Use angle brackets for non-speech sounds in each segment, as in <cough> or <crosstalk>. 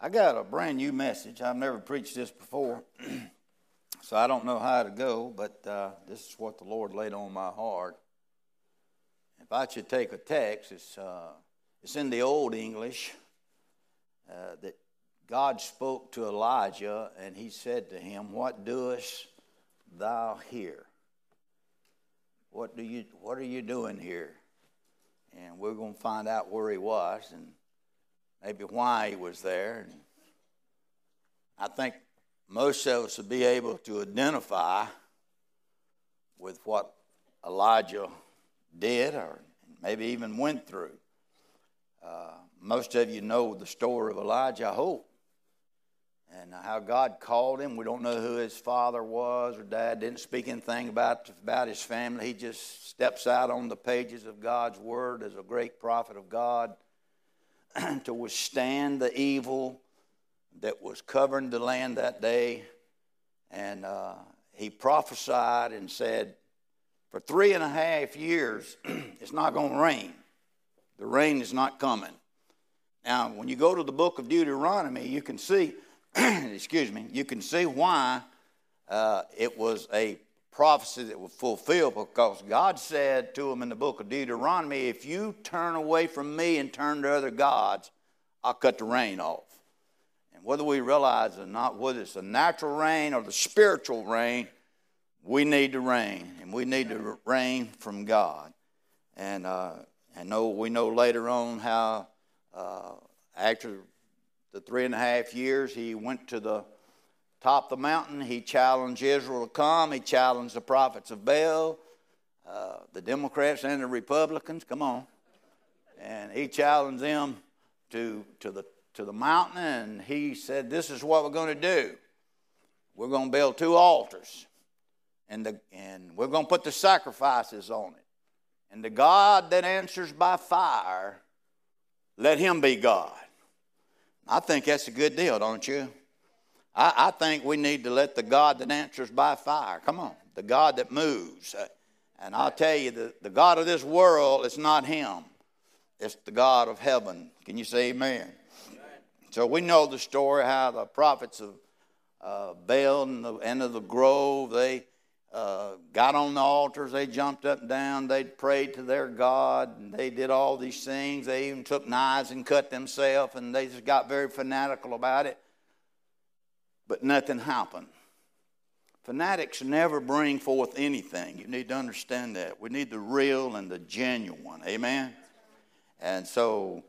I got a brand new message. I've never preached this before, <clears throat> so I don't know how to go, but uh, this is what the Lord laid on my heart. If I should take a text, it's, uh, it's in the Old English uh, that God spoke to Elijah, and he said to him, What doest thou here? What, do you, what are you doing here? And we're going to find out where he was. And maybe why he was there. And I think most of us would be able to identify with what Elijah did or maybe even went through. Uh, most of you know the story of Elijah, I hope, and how God called him. We don't know who his father was or dad, didn't speak anything about, about his family. He just steps out on the pages of God's word as a great prophet of God <clears throat> to withstand the evil that was covering the land that day. And uh, he prophesied and said, For three and a half years, <clears throat> it's not going to rain. The rain is not coming. Now, when you go to the book of Deuteronomy, you can see, <clears throat> excuse me, you can see why uh, it was a prophecy that was fulfilled because God said to him in the book of Deuteronomy, If you turn away from me and turn to other gods, I'll cut the rain off. And whether we realize it or not, whether it's the natural rain or the spiritual rain, we need the rain, and we need the rain from God. And uh, and know we know later on how uh, after the three and a half years, he went to the top the mountain. He challenged Israel to come. He challenged the prophets of Baal, uh, the Democrats and the Republicans. Come on. And he challenged them to, to, the, to the mountain, and he said, This is what we're going to do. We're going to build two altars, and, the, and we're going to put the sacrifices on it. And the God that answers by fire, let him be God. I think that's a good deal, don't you? I, I, think we need to let the God that answers by fire, come on, the God that moves. Uh, and I'll tell you, the, the God of this world is not Him, it's the God of heaven. Can you say amen? amen. So we know the story how the prophets of uh, Baal and the end of the grove, they uh, got on the altars, they jumped up and down, they prayed to their God, and they did all these things. They even took knives and cut themselves, and they just got very fanatical about it but nothing happened. Fanatics never bring forth anything. You need to understand that. We need the real and the genuine. Amen? And so,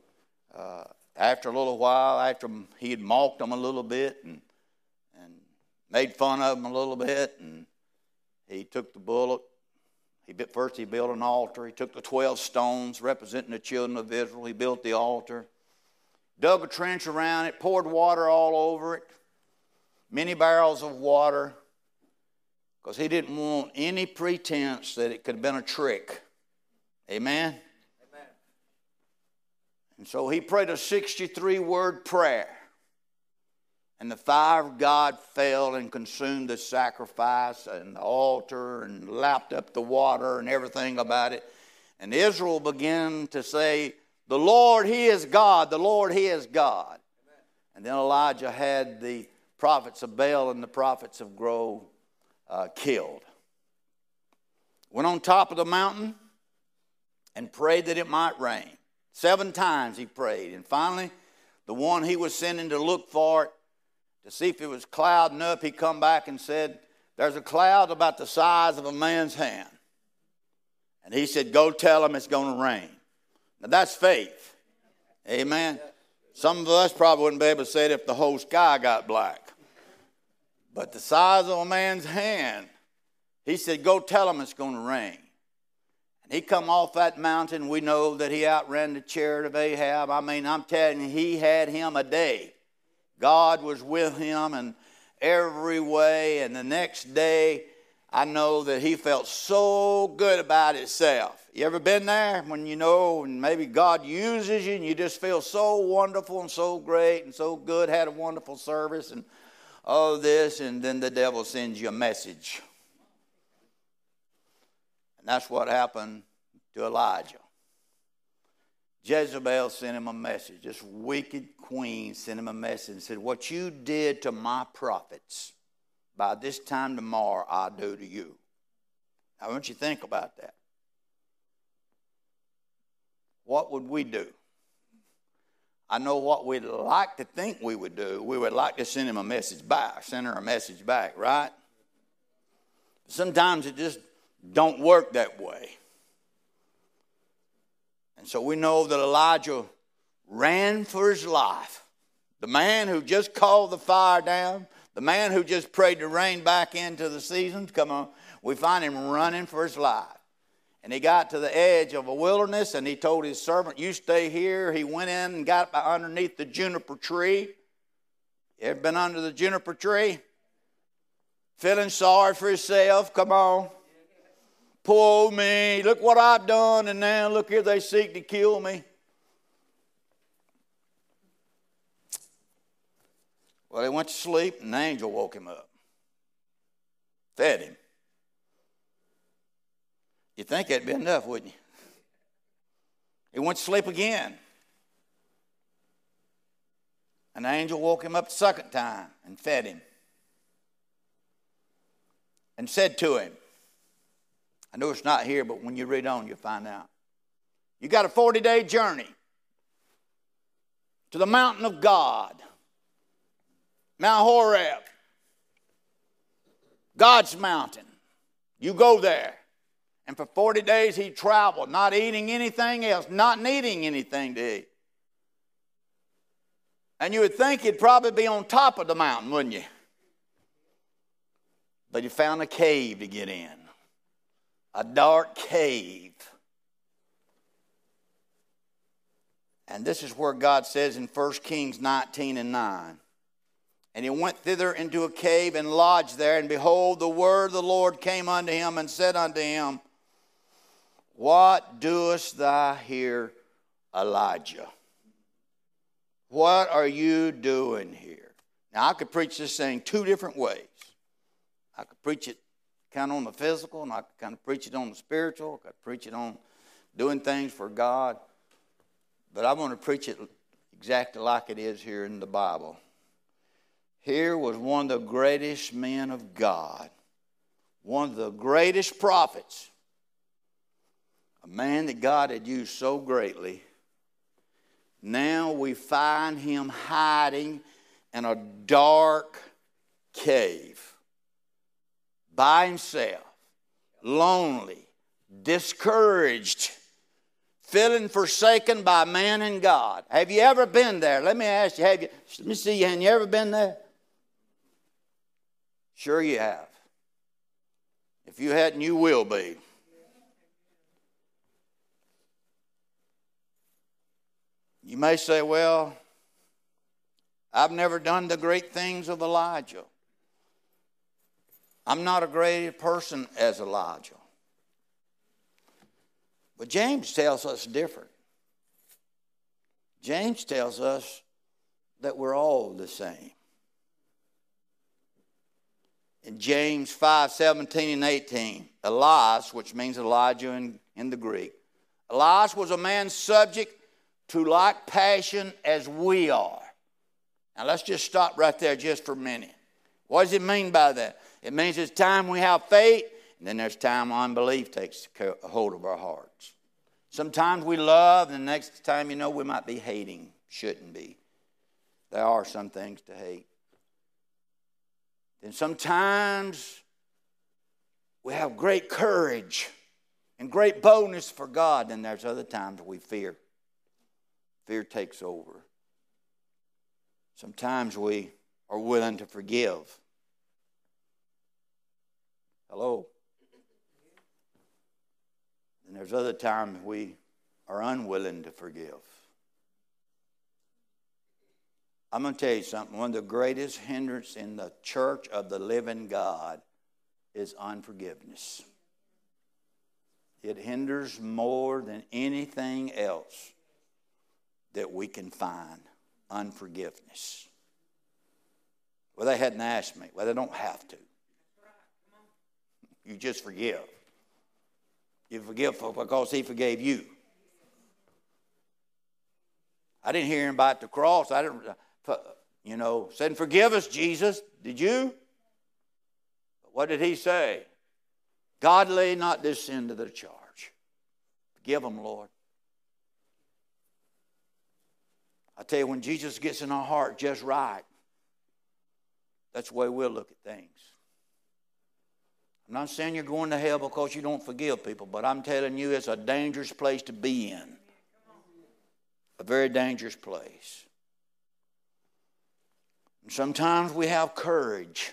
uh, after a little while, after he had mocked them a little bit and, and made fun of them a little bit, and he took the bullock. He first he built an altar. He took the twelve stones representing the children of Israel. He built the altar, dug a trench around it, poured water all over it, many barrels of water because he didn't want any pretense that it could have been a trick. Amen? Amen. And so he prayed a 63 word prayer. And the fire of God fell and consumed the sacrifice and the altar and lapped up the water and everything about it. And Israel began to say, The Lord, He is God. The Lord, He is God. Amen. And then Elijah had the prophets of Baal and the prophets of Gro uh, killed. Went on top of the mountain and prayed that it might rain. Seven times he prayed. And finally, the one he was sending to look for it, to see if it was clouding up, he come back and said, There's a cloud about the size of a man's hand. And he said, Go tell him it's going to rain. Now that's faith. Amen. Some of us probably wouldn't be able to say it if the whole sky got black but the size of a man's hand. He said, Go tell him it's going to rain. And he come off that mountain. We know that he outran the chariot of Ahab. I mean, I'm telling you, he had him a day. God was with him in every way. And the next day, I know that he felt so good about himself. You ever been there when you know and maybe God uses you and you just feel so wonderful and so great and so good, had a wonderful service and all this, and then the devil sends you a message. And that's what happened to Elijah. Jezebel sent him a message. This wicked queen sent him a message and said, What you did to my prophets, by this time tomorrow, I'll do to you. Now, I want you to think about that. What would we do? I know what we'd like to think we would do. We would like to send him a message back, send her a message back, right? Sometimes it just don't work that way. And so we know that Elijah ran for his life. The man who just called the fire down, the man who just prayed the rain back into the seasons, come on, we find him running for his life. And he got to the edge of a wilderness and he told his servant, You stay here. He went in and got underneath the juniper tree. Ever been under the juniper tree? Feeling sorry for himself. Come on. Poor me. Look what I've done, and now look here, they seek to kill me. Well, he went to sleep, and an angel woke him up, fed him. You'd think that'd be enough, wouldn't you? He went to sleep again. An angel woke him up the second time and fed him. And said to him, I know it's not here, but when you read on, you'll find out. You got a 40 day journey to the mountain of God, Mount Horeb, God's mountain. You go there. And for 40 days he traveled, not eating anything else, not needing anything to eat. And you would think he'd probably be on top of the mountain, wouldn't you? But he found a cave to get in, a dark cave. And this is where God says in 1 Kings 19 and 9. And he went thither into a cave and lodged there. And behold, the word of the Lord came unto him and said unto him, what doest thou here, Elijah? What are you doing here? Now, I could preach this thing two different ways. I could preach it kind of on the physical, and I could kind of preach it on the spiritual. I could preach it on doing things for God. But I want to preach it exactly like it is here in the Bible. Here was one of the greatest men of God, one of the greatest prophets man that God had used so greatly, now we find him hiding in a dark cave by himself, lonely, discouraged, feeling forsaken by man and God. Have you ever been there? Let me ask you, have you, let me see you, have you ever been there? Sure you have. If you hadn't, you will be. You may say, well, I've never done the great things of Elijah. I'm not a great person as Elijah. But James tells us different. James tells us that we're all the same. In James 5 17 and 18, Elias, which means Elijah in, in the Greek, Elias was a man subject to like passion as we are. Now let's just stop right there just for a minute. What does it mean by that? It means it's time we have faith, and then there's time unbelief takes hold of our hearts. Sometimes we love, and the next time you know we might be hating. Shouldn't be. There are some things to hate. Then sometimes we have great courage and great boldness for God, and there's other times we fear fear takes over. Sometimes we are willing to forgive. Hello? And there's other times we are unwilling to forgive. I'm going to tell you something. One of the greatest hindrances in the church of the living God is unforgiveness. It hinders more than anything else that we can find unforgiveness. Well, they hadn't asked me. Well, they don't have to. You just forgive. You forgive because He forgave you. I didn't hear him about the cross. I didn't, uh, you know, said, Forgive us, Jesus. Did you? What did he say? God lay not this sin to the charge. Forgive them, Lord. I tell you, when Jesus gets in our heart just right, that's the way we'll look at things. I'm not saying you're going to hell because you don't forgive people, but I'm telling you it's a dangerous place to be in. A very dangerous place. And sometimes we have courage.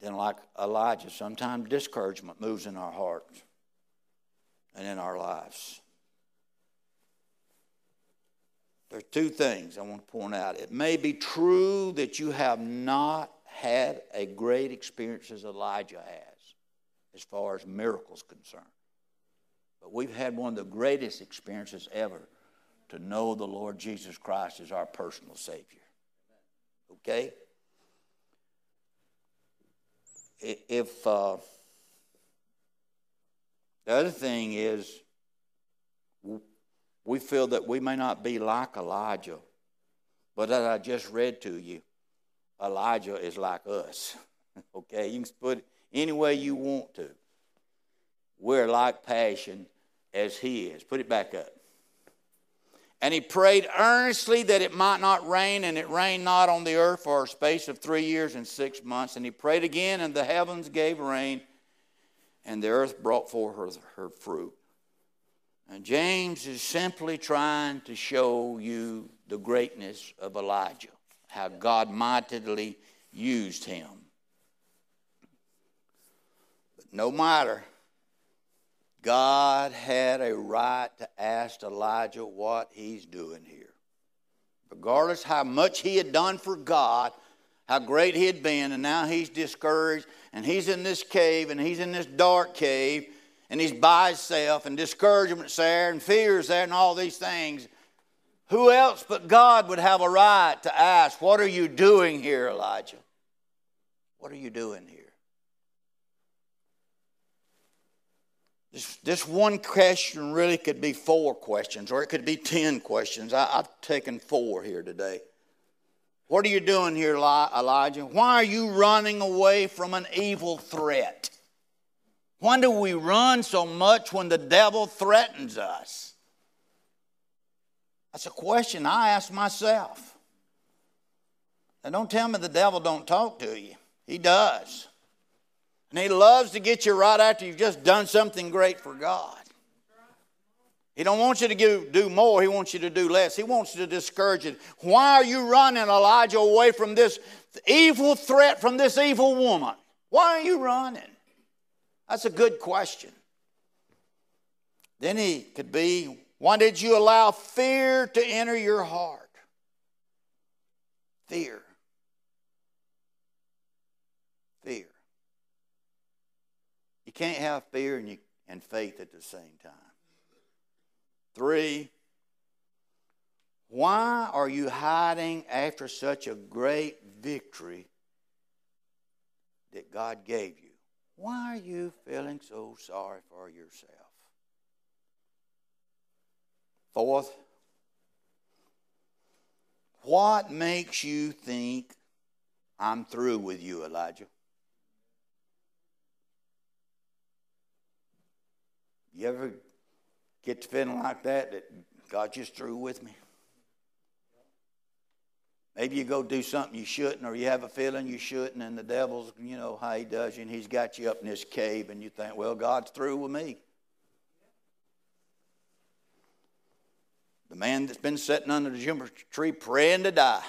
Then, like Elijah, sometimes discouragement moves in our hearts and in our lives. There are two things I want to point out. It may be true that you have not had a great experience as Elijah has, as far as miracles concerned. But we've had one of the greatest experiences ever to know the Lord Jesus Christ as our personal Savior. Okay? If uh, the other thing is, we feel that we may not be like Elijah, but as I just read to you, Elijah is like us. <laughs> okay, you can put it any way you want to. We're like passion as he is. Put it back up. And he prayed earnestly that it might not rain, and it rained not on the earth for a space of three years and six months. And he prayed again, and the heavens gave rain, and the earth brought forth her, her fruit. And James is simply trying to show you the greatness of Elijah how God mightily used him. But no matter, God had a right to ask Elijah what he's doing here. Regardless how much he had done for God, how great he had been, and now he's discouraged, and he's in this cave, and he's in this dark cave, and he's by himself, and discouragement's there, and fear's there, and all these things. Who else but God would have a right to ask, What are you doing here, Elijah? What are you doing here? This, this one question really could be four questions, or it could be ten questions. I, I've taken four here today. What are you doing here, Elijah? Why are you running away from an evil threat? Why do we run so much when the devil threatens us? That's a question I ask myself. Now, don't tell me the devil don't talk to you. He does. And he loves to get you right after you've just done something great for God. He don't want you to do more. He wants you to do less. He wants you to discourage you. Why are you running, Elijah, away from this evil threat from this evil woman? Why are you running? That's a good question. Then he could be, why did you allow fear to enter your heart? Fear. Fear. You can't have fear and, you, and faith at the same time. Three, why are you hiding after such a great victory that God gave you? Why are you feeling so sorry for yourself? Fourth, what makes you think I'm through with you, Elijah? You ever get to feeling like that, that God's just through with me? Maybe you go do something you shouldn't, or you have a feeling you shouldn't, and the devil's, you know, how he does you, and he's got you up in this cave, and you think, well, God's through with me. The man that's been sitting under the juniper tree praying to die.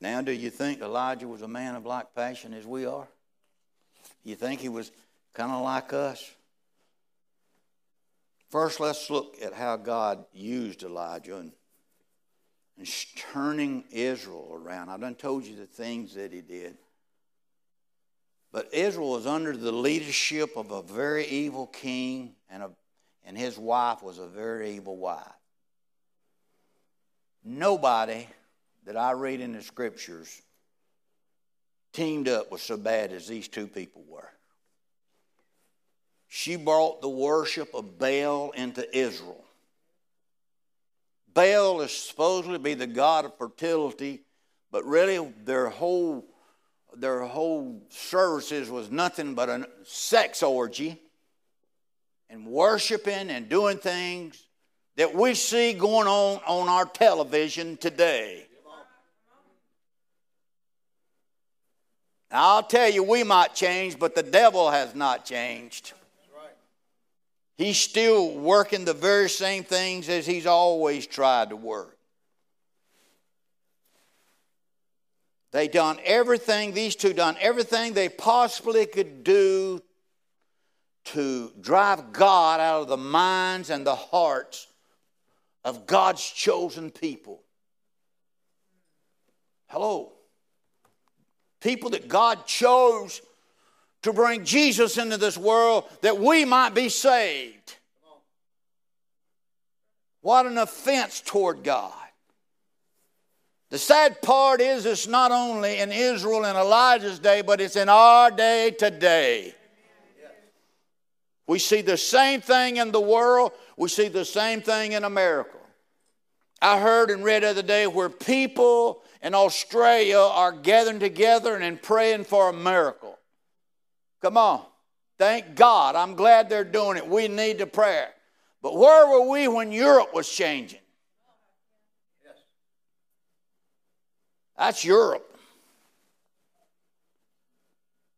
Now, do you think Elijah was a man of like passion as we are? You think he was kind of like us? First, let's look at how God used Elijah and, and turning Israel around. I done told you the things that he did. But Israel was under the leadership of a very evil king, and, a, and his wife was a very evil wife. Nobody that I read in the scriptures teamed up was so bad as these two people were. She brought the worship of Baal into Israel. Baal is supposedly be the god of fertility, but really their whole their whole services was nothing but a sex orgy and worshiping and doing things that we see going on on our television today. I'll tell you, we might change, but the devil has not changed. He's still working the very same things as he's always tried to work. They done everything, these two done everything they possibly could do to drive God out of the minds and the hearts of God's chosen people. Hello. People that God chose to bring Jesus into this world that we might be saved. What an offense toward God. The sad part is it's not only in Israel in Elijah's day, but it's in our day today. We see the same thing in the world, we see the same thing in America. I heard and read the other day where people in Australia are gathering together and praying for a miracle. Come on. Thank God. I'm glad they're doing it. We need the prayer. But where were we when Europe was changing? That's Europe.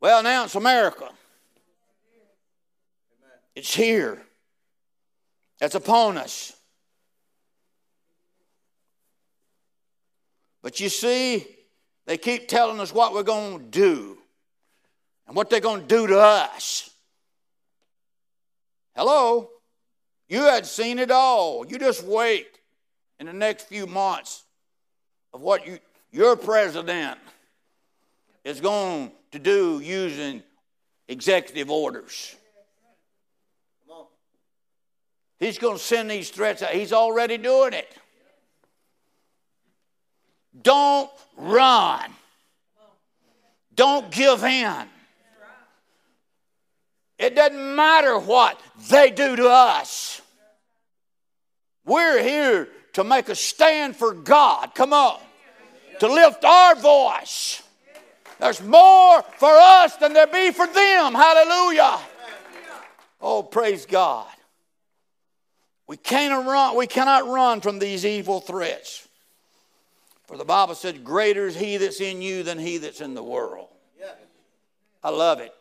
Well, now it's America. It's here. It's upon us. But you see, they keep telling us what we're going to do and what they're going to do to us. Hello? You had seen it all. You just wait in the next few months of what you, your president is going to do using executive orders. He's going to send these threats out. He's already doing it. Don't run. Don't give in. It doesn't matter what they do to us. We're here to make a stand for God. Come on. To lift our voice. There's more for us than there be for them. Hallelujah. Oh, praise God. We cannot run, we cannot run from these evil threats. For the Bible said, Greater is he that's in you than he that's in the world. I love it.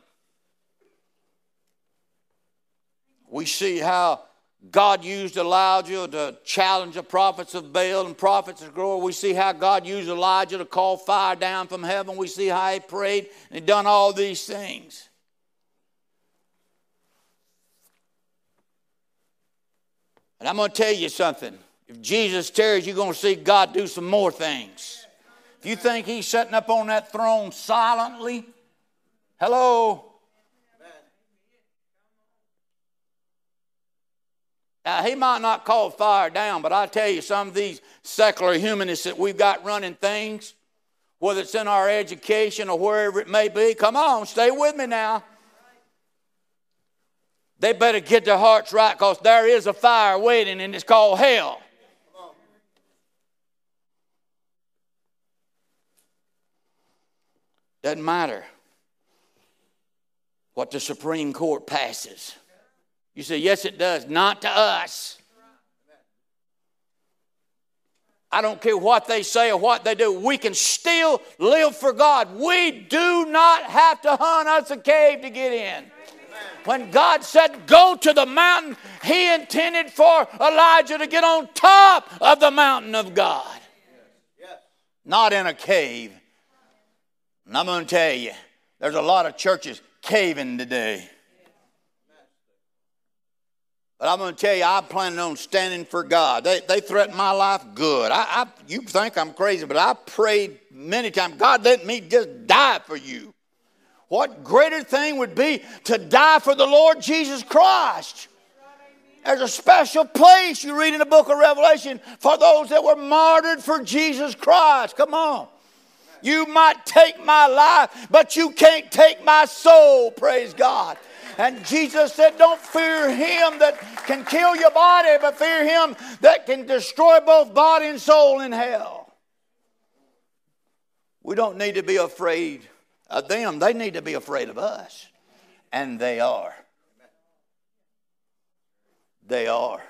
We see how God used Elijah to challenge the prophets of Baal and prophets of glory. We see how God used Elijah to call fire down from heaven. We see how he prayed and he done all these things. And I'm going to tell you something. If Jesus tarries, you're going to see God do some more things. If you think he's sitting up on that throne silently, hello. Now, he might not call fire down, but I tell you, some of these secular humanists that we've got running things, whether it's in our education or wherever it may be, come on, stay with me now. They better get their hearts right because there is a fire waiting and it's called hell. Doesn't matter what the Supreme Court passes. You say, yes, it does. Not to us. I don't care what they say or what they do. We can still live for God. We do not have to hunt us a cave to get in. When God said, Go to the mountain, He intended for Elijah to get on top of the mountain of God, not in a cave. And I'm going to tell you, there's a lot of churches caving today. But I'm going to tell you, I'm planning on standing for God. They, they threatened my life good. I, I, you think I'm crazy, but I prayed many times, God, let me just die for you. What greater thing would be to die for the Lord Jesus Christ? There's a special place you read in the book of Revelation for those that were martyred for Jesus Christ. Come on. You might take my life, but you can't take my soul, praise God. And Jesus said, Don't fear him that can kill your body, but fear him that can destroy both body and soul in hell. We don't need to be afraid of them, they need to be afraid of us. And they are. They are.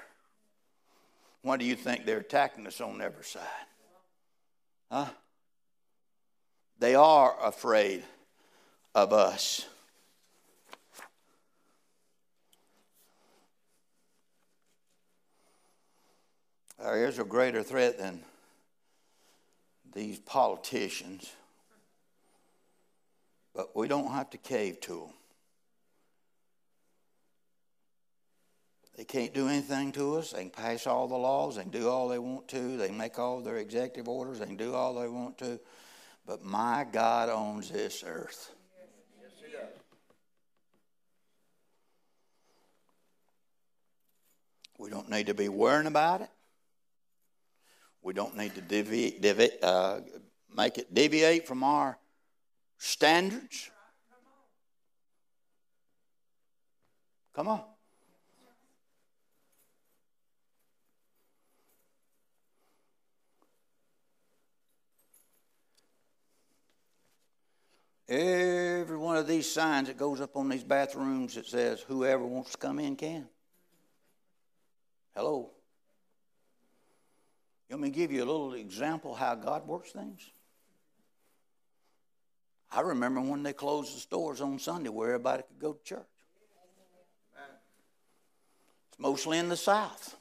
Why do you think they're attacking us on every side? Huh? They are afraid of us. There is a greater threat than these politicians, but we don't have to cave to them. They can't do anything to us. They can pass all the laws. They can do all they want to. They can make all their executive orders. They can do all they want to. But my God owns this earth. Yes, he does. We don't need to be worrying about it. We don't need to deviate, devi- uh, make it deviate from our standards. Come on. Every one of these signs that goes up on these bathrooms that says whoever wants to come in can. Hello. Want me to give you a little example how God works things? I remember when they closed the stores on Sunday where everybody could go to church. It's mostly in the South.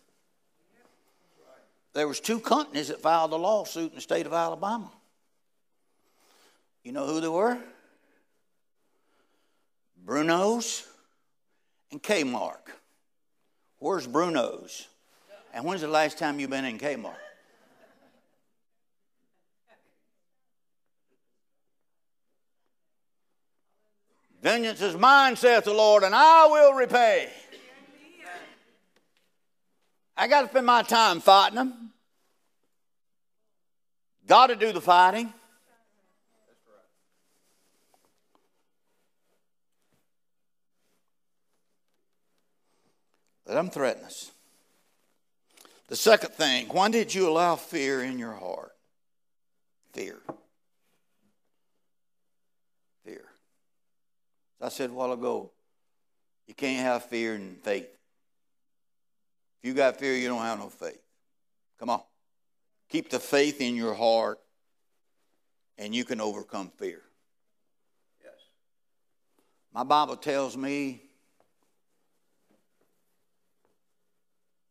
There was two companies that filed a lawsuit in the state of Alabama. You know who they were? Bruno's and Kmart. Where's Bruno's? And when's the last time you've been in Kmart? Vengeance is mine, saith the Lord, and I will repay. I got to spend my time fighting them. Got to do the fighting. Let them threaten us. The second thing, why did you allow fear in your heart? Fear. Fear. As I said a while ago, you can't have fear and faith. If you got fear, you don't have no faith. Come on. Keep the faith in your heart, and you can overcome fear. Yes. My Bible tells me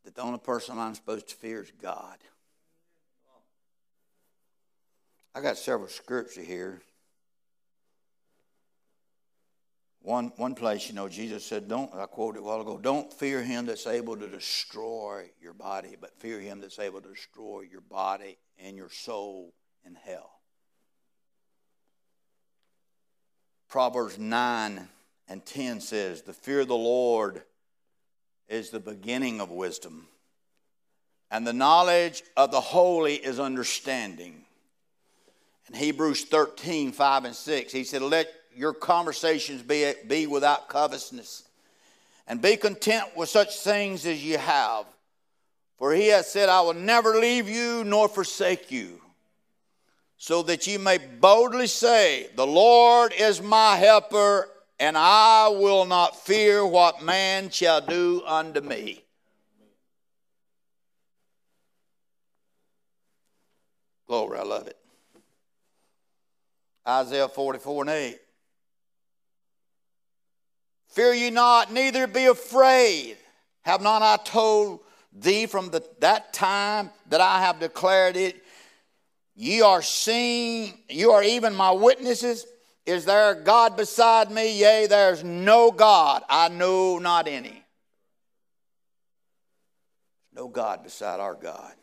that the only person I'm supposed to fear is God. I got several scripture here. One, one place, you know, Jesus said, Don't, I quoted a while ago, don't fear him that's able to destroy your body, but fear him that's able to destroy your body and your soul in hell. Proverbs 9 and 10 says, The fear of the Lord is the beginning of wisdom, and the knowledge of the holy is understanding. In Hebrews 13, 5 and 6, he said, Let your conversations be, be without covetousness, and be content with such things as you have. For he has said, I will never leave you nor forsake you, so that you may boldly say, The Lord is my helper, and I will not fear what man shall do unto me. Glory, I love it. Isaiah 44 and 8. Fear ye not, neither be afraid. Have not I told thee from the, that time that I have declared it? Ye are seen, you are even my witnesses. Is there a God beside me? Yea, there's no God. I know not any. No God beside our God.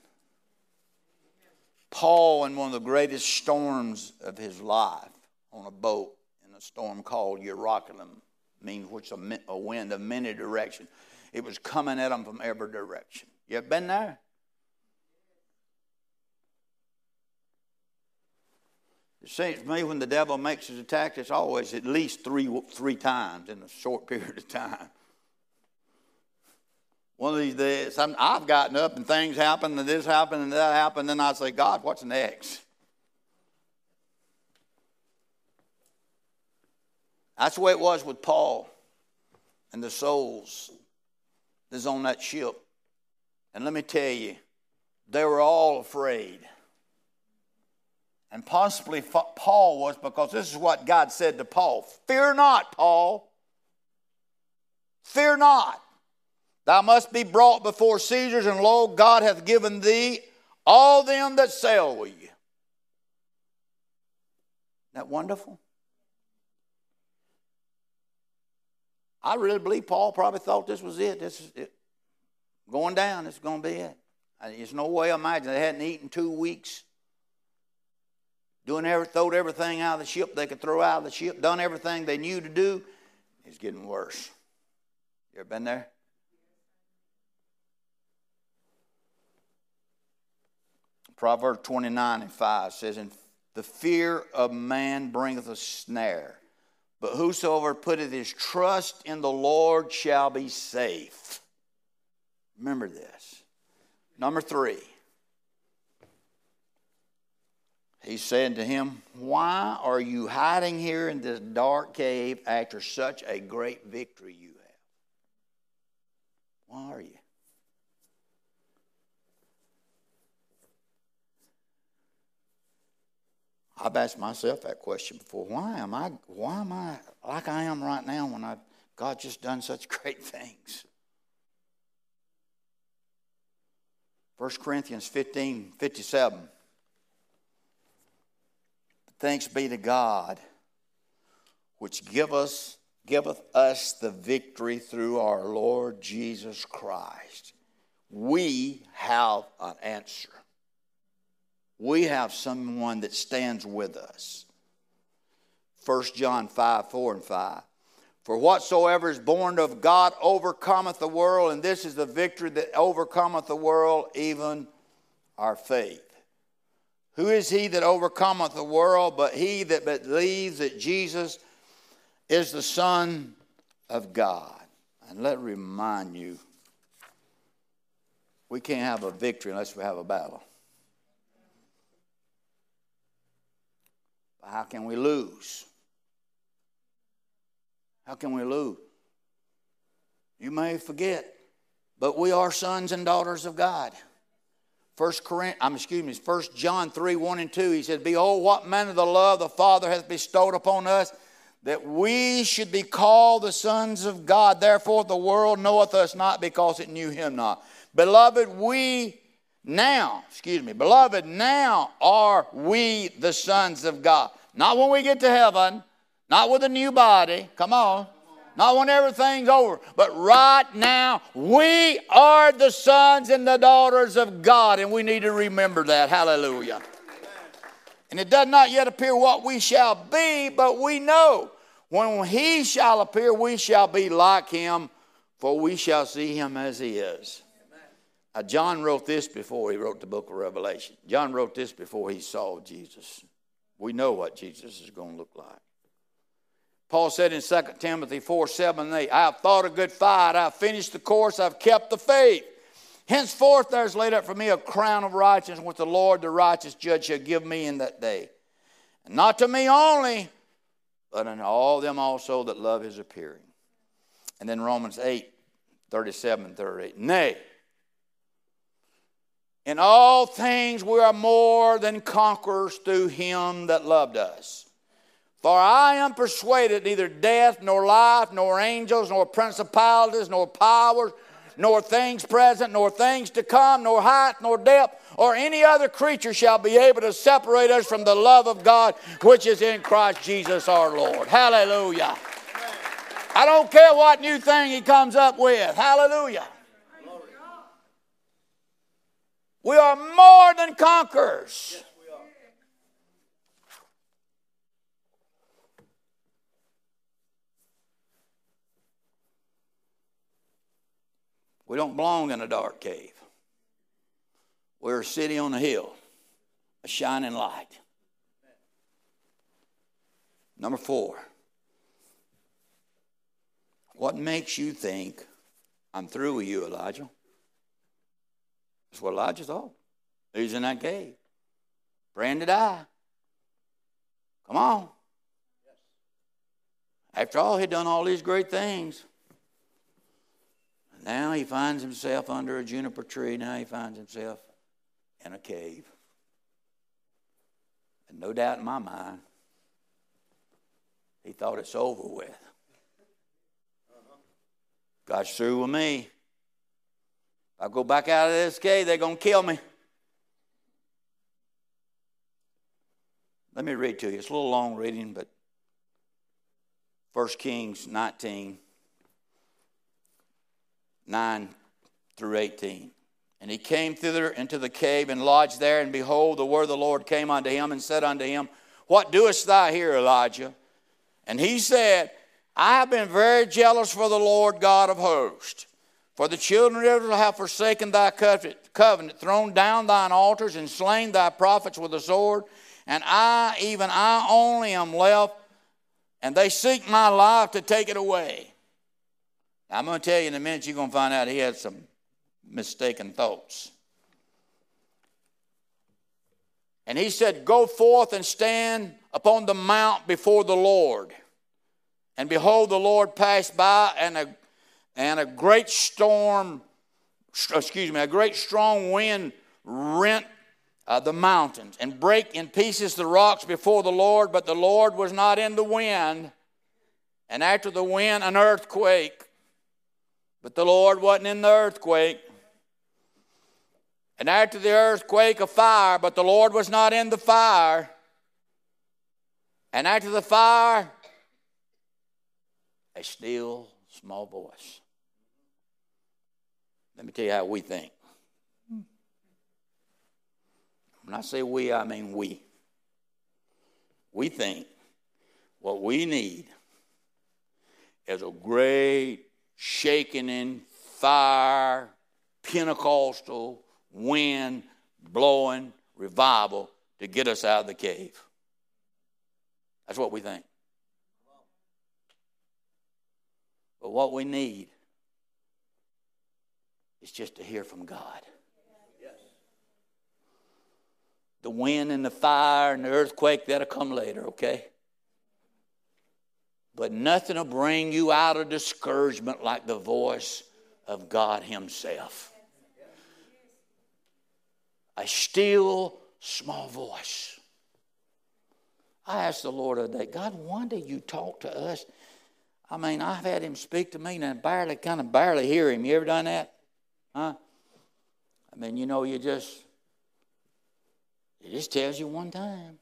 Paul, in one of the greatest storms of his life, on a boat in a storm called Euroclydon, means which a, a wind of many directions. It was coming at them from every direction. You ever been there? It seems to me when the devil makes his attack, it's always at least three, three times in a short <laughs> period of time. One of these days, i have gotten up and things happen, and this happened, and that happened, and I say, God, what's next? That's the way it was with Paul and the souls that's on that ship. And let me tell you, they were all afraid. And possibly Paul was because this is what God said to Paul Fear not, Paul. Fear not. Thou must be brought before Caesars, and lo, God hath given thee all them that sail with you. Isn't that wonderful? I really believe Paul probably thought this was it. This is it. Going down, this is going to be it. There's no way I imagine they hadn't eaten two weeks. Doing every, throwed everything out of the ship they could throw out of the ship, done everything they knew to do. It's getting worse. You ever been there? Proverbs 29 and 5 says, And the fear of man bringeth a snare, but whosoever putteth his trust in the Lord shall be safe. Remember this. Number three. He said to him, Why are you hiding here in this dark cave after such a great victory you have? Why are you? I've asked myself that question before. Why am I why am I like I am right now when I God just done such <laughs> great things? 1 Corinthians 15, 57. Thanks be to God, which give us, giveth us the victory through our Lord Jesus Christ. We have an answer we have someone that stands with us. 1 John 5 4 and 5. For whatsoever is born of God overcometh the world, and this is the victory that overcometh the world, even our faith. Who is he that overcometh the world but he that believes that Jesus is the Son of God? And let me remind you, we can't have a victory unless we have a battle. How can we lose? How can we lose? You may forget, but we are sons and daughters of God. First Corinth, I'm excuse me, First John 3, 1 and 2, he said, Behold, what manner of the love the Father hath bestowed upon us, that we should be called the sons of God. Therefore the world knoweth us not because it knew him not. Beloved, we now, excuse me, beloved, now are we the sons of God. Not when we get to heaven, not with a new body. Come on. Not when everything's over, but right now, we are the sons and the daughters of God, and we need to remember that. Hallelujah. And it does not yet appear what we shall be, but we know when he shall appear, we shall be like him, for we shall see him as he is. Now, John wrote this before he wrote the book of Revelation. John wrote this before he saw Jesus. We know what Jesus is going to look like. Paul said in 2 Timothy 4 7 and 8, I have fought a good fight, I have finished the course, I've kept the faith. Henceforth there is laid up for me a crown of righteousness, which the Lord, the righteous judge, shall give me in that day. And not to me only, but unto all them also that love his appearing. And then Romans 8 37 38. Nay, in all things we are more than conquerors through him that loved us. For I am persuaded neither death, nor life, nor angels, nor principalities, nor powers, nor things present, nor things to come, nor height, nor depth, or any other creature shall be able to separate us from the love of God which is in Christ Jesus our Lord. Hallelujah. I don't care what new thing he comes up with. Hallelujah. We are more than conquerors. Yes, we, are. we don't belong in a dark cave. We're a city on a hill, a shining light. Number four. What makes you think I'm through with you, Elijah? That's what Elijah thought. He's in that cave, praying to die. Come on. After all, he'd done all these great things. Now he finds himself under a juniper tree. Now he finds himself in a cave. And no doubt in my mind, he thought it's over with. God's through with me. I go back out of this cave, they're going to kill me. Let me read to you. It's a little long reading, but 1 Kings 19, 9 through 18. And he came thither into the cave and lodged there, and behold, the word of the Lord came unto him and said unto him, What doest thou here, Elijah? And he said, I have been very jealous for the Lord God of hosts. For the children of Israel have forsaken thy covenant, thrown down thine altars, and slain thy prophets with the sword. And I, even I only, am left, and they seek my life to take it away. I'm going to tell you in a minute, you're going to find out he had some mistaken thoughts. And he said, Go forth and stand upon the mount before the Lord. And behold, the Lord passed by, and a, and a great storm, excuse me, a great strong wind rent uh, the mountains and break in pieces the rocks before the Lord, but the Lord was not in the wind. And after the wind, an earthquake. But the Lord wasn't in the earthquake. And after the earthquake, a fire, but the Lord was not in the fire. And after the fire, a still small voice. Let me tell you how we think. When I say we, I mean we. We think what we need is a great shaking in fire, Pentecostal, wind blowing revival to get us out of the cave. That's what we think. But what we need is just to hear from God. The wind and the fire and the earthquake, that'll come later, okay? But nothing will bring you out of discouragement like the voice of God Himself a still small voice. I asked the Lord day, God, why do you talk to us? I mean, I've had him speak to me and I barely, kind of barely hear him. You ever done that? Huh? I mean, you know, you just, it just tells you one time.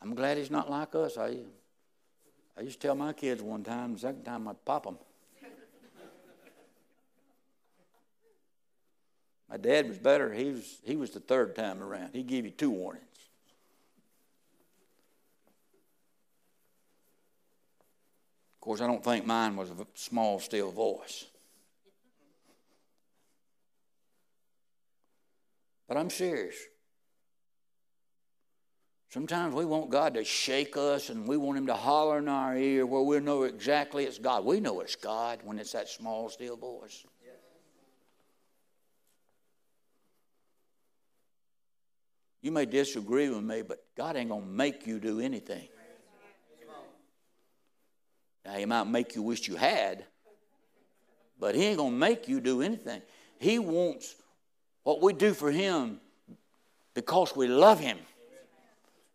I'm glad he's not like us. I, I used to tell my kids one time, the second time I'd pop them. My dad was better. He was, he was the third time around. He gave you two warnings. Of course, I don't think mine was a small, still voice. But I'm serious. Sometimes we want God to shake us and we want Him to holler in our ear where we know exactly it's God. We know it's God when it's that small, still voice. You may disagree with me, but God ain't going to make you do anything. Now, He might make you wish you had, but He ain't going to make you do anything. He wants what we do for Him because we love Him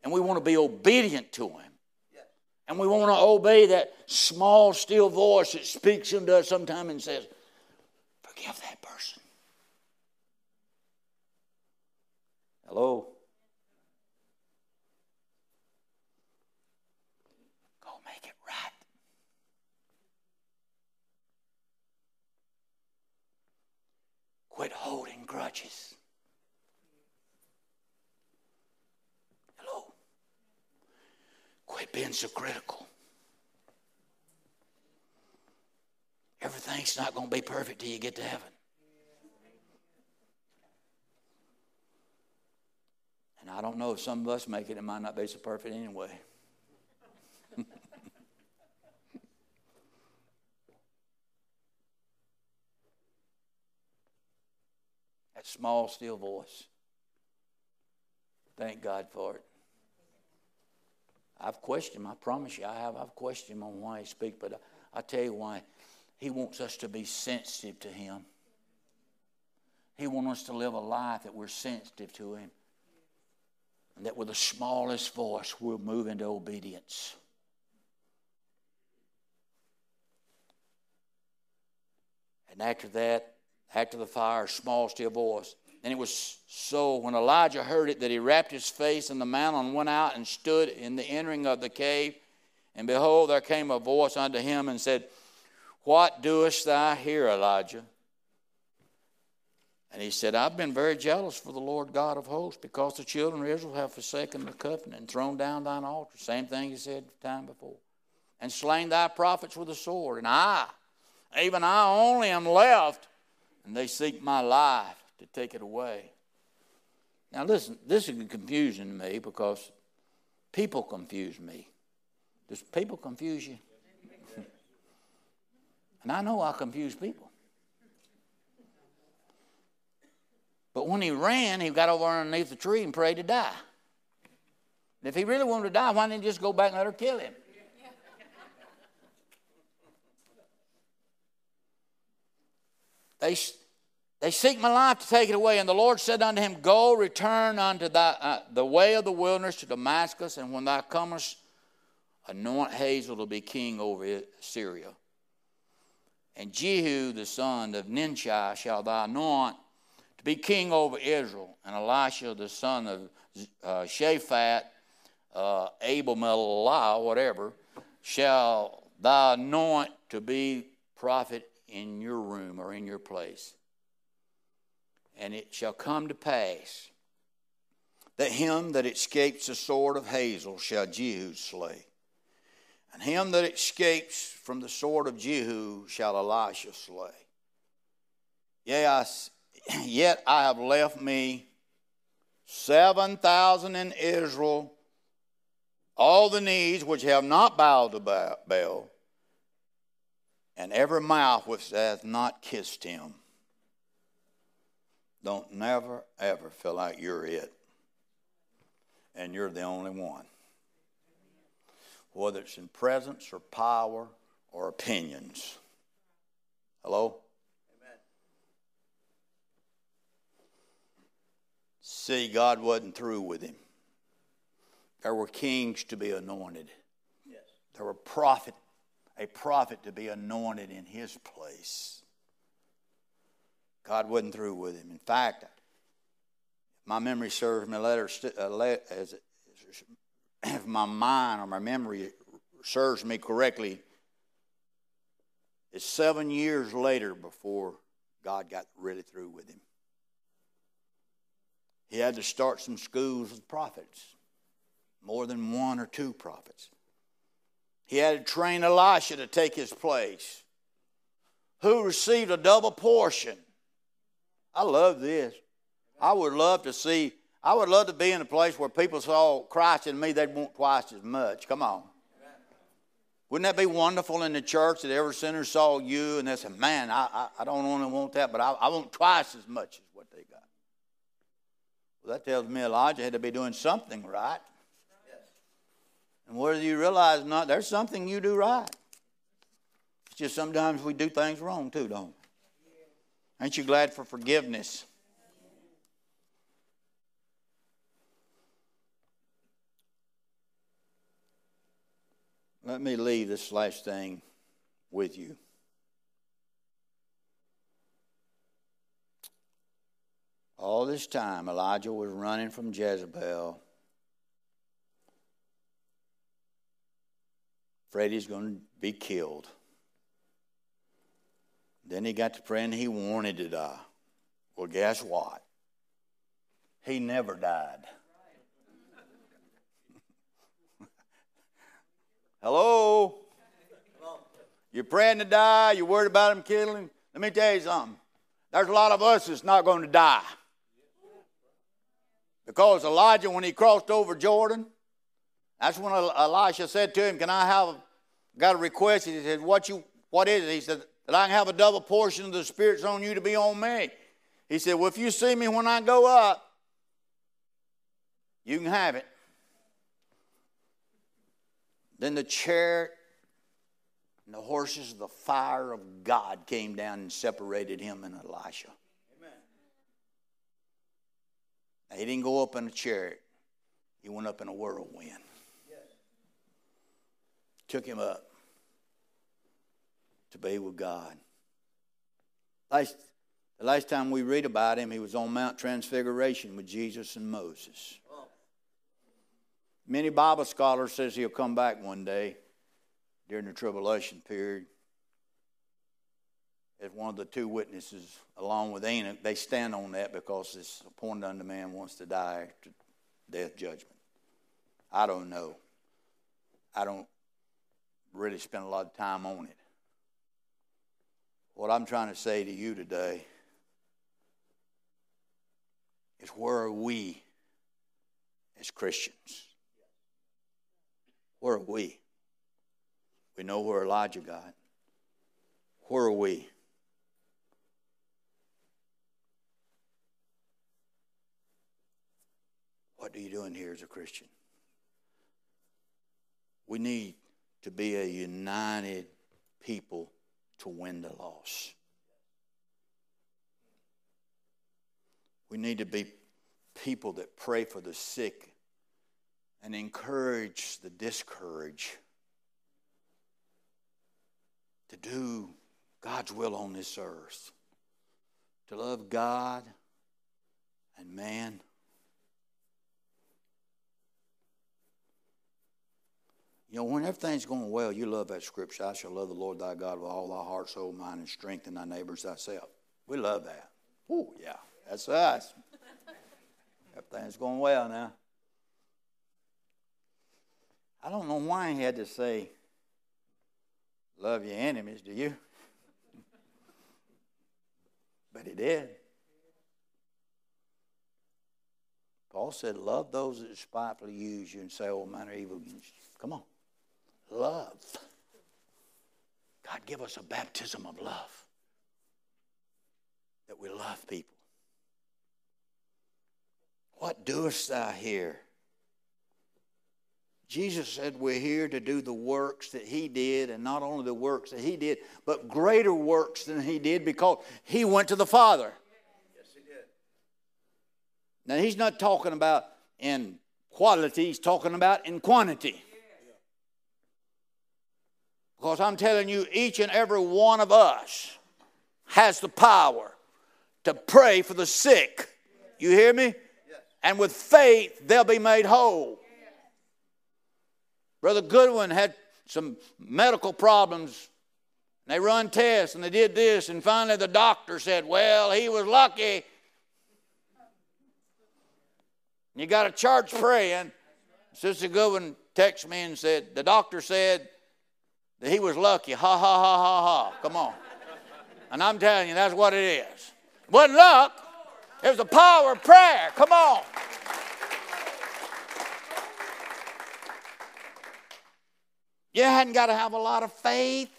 and we want to be obedient to Him. And we want to obey that small, still voice that speaks into us sometime and says, Forgive that person. Hello? Quit holding grudges. Hello? Quit being so critical. Everything's not going to be perfect till you get to heaven. And I don't know if some of us make it, it might not be so perfect anyway. That small, still voice. Thank God for it. I've questioned him. I promise you, I have. I've questioned him on why he speaks, but I, I tell you why. He wants us to be sensitive to him. He wants us to live a life that we're sensitive to him. And that with the smallest voice, we'll move into obedience. And after that, after the fire, small, still voice. And it was so when Elijah heard it that he wrapped his face in the mantle and went out and stood in the entering of the cave. And behold, there came a voice unto him and said, What doest thou here, Elijah? And he said, I've been very jealous for the Lord God of hosts because the children of Israel have forsaken the covenant and thrown down thine altar. Same thing he said the time before. And slain thy prophets with the sword. And I, even I only am left, and they seek my life to take it away. Now, listen, this is confusing to me because people confuse me. Does people confuse you? <laughs> and I know I confuse people. But when he ran, he got over underneath the tree and prayed to die. And if he really wanted to die, why didn't he just go back and let her kill him? They, they seek my life to take it away. And the Lord said unto him, Go, return unto thy, uh, the way of the wilderness to Damascus, and when thou comest, anoint Hazael to be king over Syria. And Jehu, the son of Nimshi, shall thou anoint to be king over Israel. And Elisha, the son of uh, Shaphat, uh, Abel whatever, shall thou anoint to be prophet in your room or in your place. And it shall come to pass that him that escapes the sword of Hazael shall Jehu slay. And him that escapes from the sword of Jehu shall Elisha slay. Yea, I <clears throat> Yet I have left me 7,000 in Israel, all the knees which have not bowed to Baal, and every mouth which hath not kissed him. Don't never, ever feel like you're it. And you're the only one. Whether it's in presence or power or opinions. Hello? Amen. See, God wasn't through with him. There were kings to be anointed. Yes. There were prophet, a prophet to be anointed in his place. God wasn't through with him. In fact, my memory serves me letter uh, as if my mind or my memory serves me correctly, it's seven years later before God got really through with him. He had to start some schools of prophets, more than one or two prophets. He had to train Elisha to take his place, who received a double portion. I love this. I would love to see, I would love to be in a place where people saw Christ in me, they'd want twice as much. Come on. Wouldn't that be wonderful in the church that every sinner saw you and they said, man, I, I, I don't only want that, but I, I want twice as much as what they got. Well, that tells me Elijah had to be doing something right. And whether you realize or not, there's something you do right. It's just sometimes we do things wrong too, don't we? Ain't you glad for forgiveness? Let me leave this last thing with you. All this time, Elijah was running from Jezebel. Freddie's going to be killed. Then he got to praying he wanted to die. Well, guess what? He never died. <laughs> Hello? You're praying to die, you're worried about him killing. Let me tell you something. There's a lot of us that's not going to die Because Elijah, when he crossed over Jordan, that's when Elisha said to him, Can I have got a request? He said, What you what is it? He said, That I can have a double portion of the Spirit's on you to be on me. He said, Well, if you see me when I go up, you can have it. Then the chariot and the horses of the fire of God came down and separated him and Elisha. Amen. He didn't go up in a chariot, he went up in a whirlwind. Took him up to be with God. Last, the last time we read about him, he was on Mount Transfiguration with Jesus and Moses. Many Bible scholars says he'll come back one day during the tribulation period as one of the two witnesses along with Enoch. They stand on that because it's appointed unto man wants to die to death judgment. I don't know. I don't really spend a lot of time on it. What I'm trying to say to you today is where are we as Christians? Where are we? We know where Elijah got. Where are we? What are you doing here as a Christian? We need to be a united people to win the loss. We need to be people that pray for the sick and encourage the discouraged to do God's will on this earth, to love God and man. You know, when everything's going well, you love that scripture. I shall love the Lord thy God with all thy heart, soul, mind, and strength, and thy neighbors thyself. We love that. Oh, yeah, that's us. <laughs> everything's going well now. I don't know why he had to say, love your enemies, do you? <laughs> but he did. Paul said, Love those that despitefully use you and say all manner of evil against you. Come on. Love. God, give us a baptism of love. That we love people. What doest thou here? Jesus said we're here to do the works that he did, and not only the works that he did, but greater works than he did because he went to the Father. Yes, he did. Now, he's not talking about in quality, he's talking about in quantity. Because I'm telling you, each and every one of us has the power to pray for the sick. You hear me? And with faith, they'll be made whole. Brother Goodwin had some medical problems. They run tests and they did this, and finally the doctor said, Well, he was lucky. You got a church praying. Sister Goodwin texted me and said, The doctor said that he was lucky. Ha ha ha ha ha. Come on. And I'm telling you, that's what it is. It wasn't luck, it was the power of prayer. Come on. You hadn't got to have a lot of faith.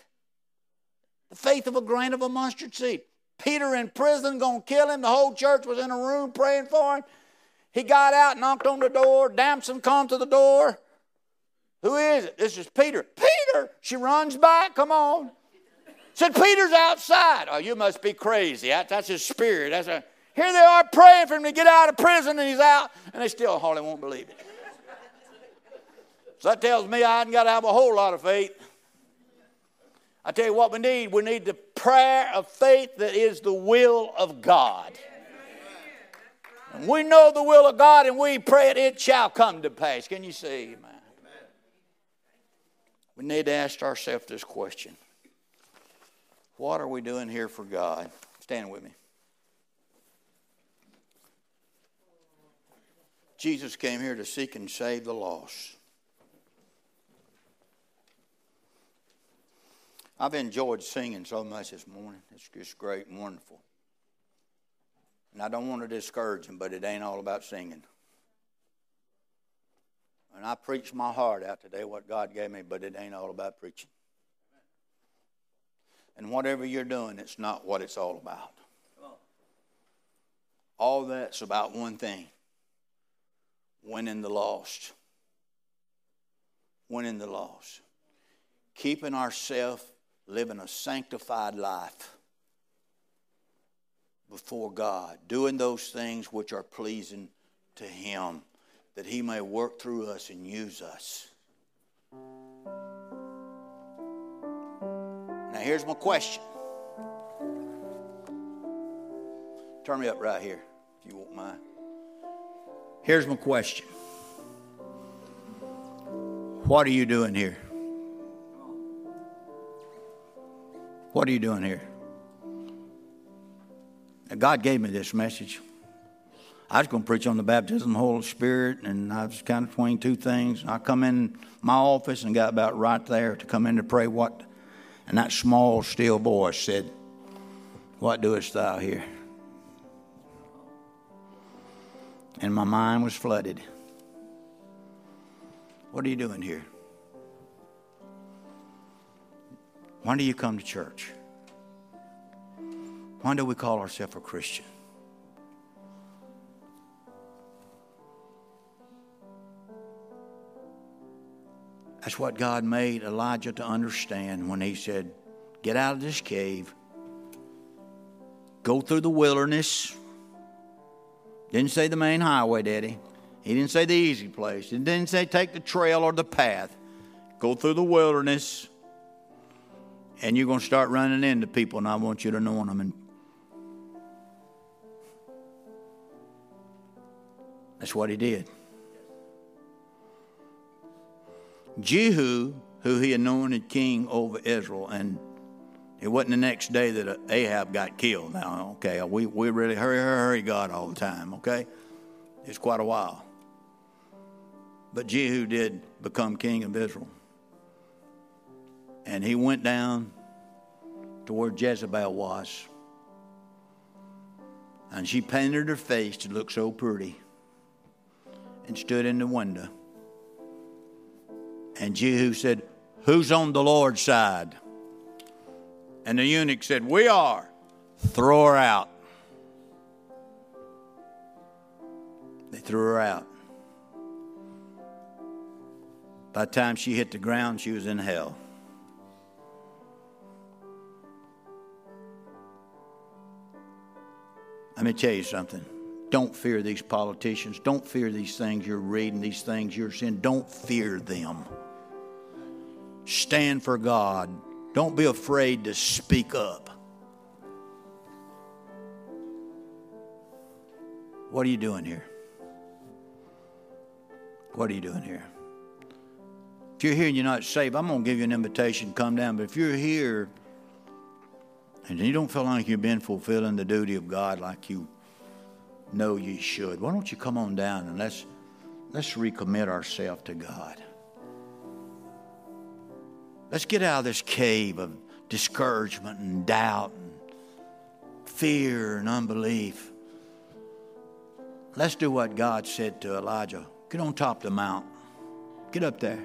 The faith of a grain of a mustard seed. Peter in prison, to kill him. The whole church was in a room praying for him. He got out, knocked on the door. Damson come to the door. Who is it? This is Peter. Peter! She runs back. Come on. Said, Peter's outside. Oh, you must be crazy. that's his spirit. That's a, here they are praying for him to get out of prison, and he's out, and they still hardly won't believe it. So that tells me I haven't got to have a whole lot of faith. I tell you what we need. We need the prayer of faith that is the will of God. And we know the will of God and we pray it, it shall come to pass. Can you see, man? We need to ask ourselves this question What are we doing here for God? Stand with me. Jesus came here to seek and save the lost. I've enjoyed singing so much this morning. It's just great and wonderful. And I don't want to discourage them, but it ain't all about singing. And I preached my heart out today, what God gave me, but it ain't all about preaching. And whatever you're doing, it's not what it's all about. All that's about one thing winning the lost. Winning the lost. Keeping ourselves living a sanctified life before God, doing those things which are pleasing to Him, that He may work through us and use us. Now, here's my question. Turn me up right here, if you won't mind. Here's my question What are you doing here? What are you doing here? God gave me this message. I was going to preach on the baptism of the Holy Spirit, and I was kind of between two things. I come in my office and got about right there to come in to pray. What? And that small, still voice said, What doest thou here? And my mind was flooded. What are you doing here? Why do you come to church? Why do we call ourselves a Christian? That's what God made Elijah to understand when he said, Get out of this cave, go through the wilderness. Didn't say the main highway, did he? He didn't say the easy place. He didn't say take the trail or the path. Go through the wilderness, and you're going to start running into people, and I want you to know them and That's what he did. Jehu, who he anointed king over Israel, and it wasn't the next day that Ahab got killed. Now, okay, we, we really hurry, hurry, hurry God all the time, okay? It's quite a while. But Jehu did become king of Israel. And he went down to where Jezebel was. And she painted her face to look so pretty and stood in the window. And Jehu said, Who's on the Lord's side? And the eunuch said, We are. Throw her out. They threw her out. By the time she hit the ground, she was in hell. Let me tell you something. Don't fear these politicians. Don't fear these things you're reading, these things you're seeing. Don't fear them. Stand for God. Don't be afraid to speak up. What are you doing here? What are you doing here? If you're here and you're not saved, I'm going to give you an invitation to come down. But if you're here and you don't feel like you've been fulfilling the duty of God like you know you should. Why don't you come on down and let's let's recommit ourselves to God. Let's get out of this cave of discouragement and doubt and fear and unbelief. Let's do what God said to Elijah. Get on top of the mountain. Get up there.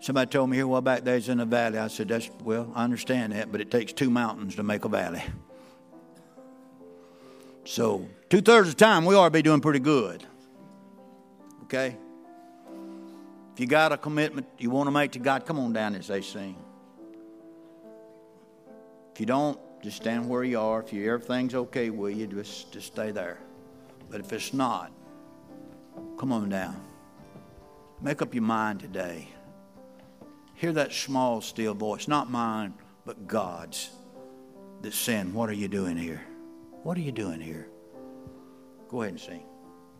Somebody told me here, well, back there's in a valley. I said, that's, well, I understand that, but it takes two mountains to make a valley. So, two thirds of the time, we ought to be doing pretty good. Okay? If you got a commitment you want to make to God, come on down as they sing. If you don't, just stand where you are. If you, everything's okay with you, just, just stay there. But if it's not, come on down. Make up your mind today. Hear that small, still voice, not mine, but God's, that's saying, What are you doing here? What are you doing here? Go ahead and sing.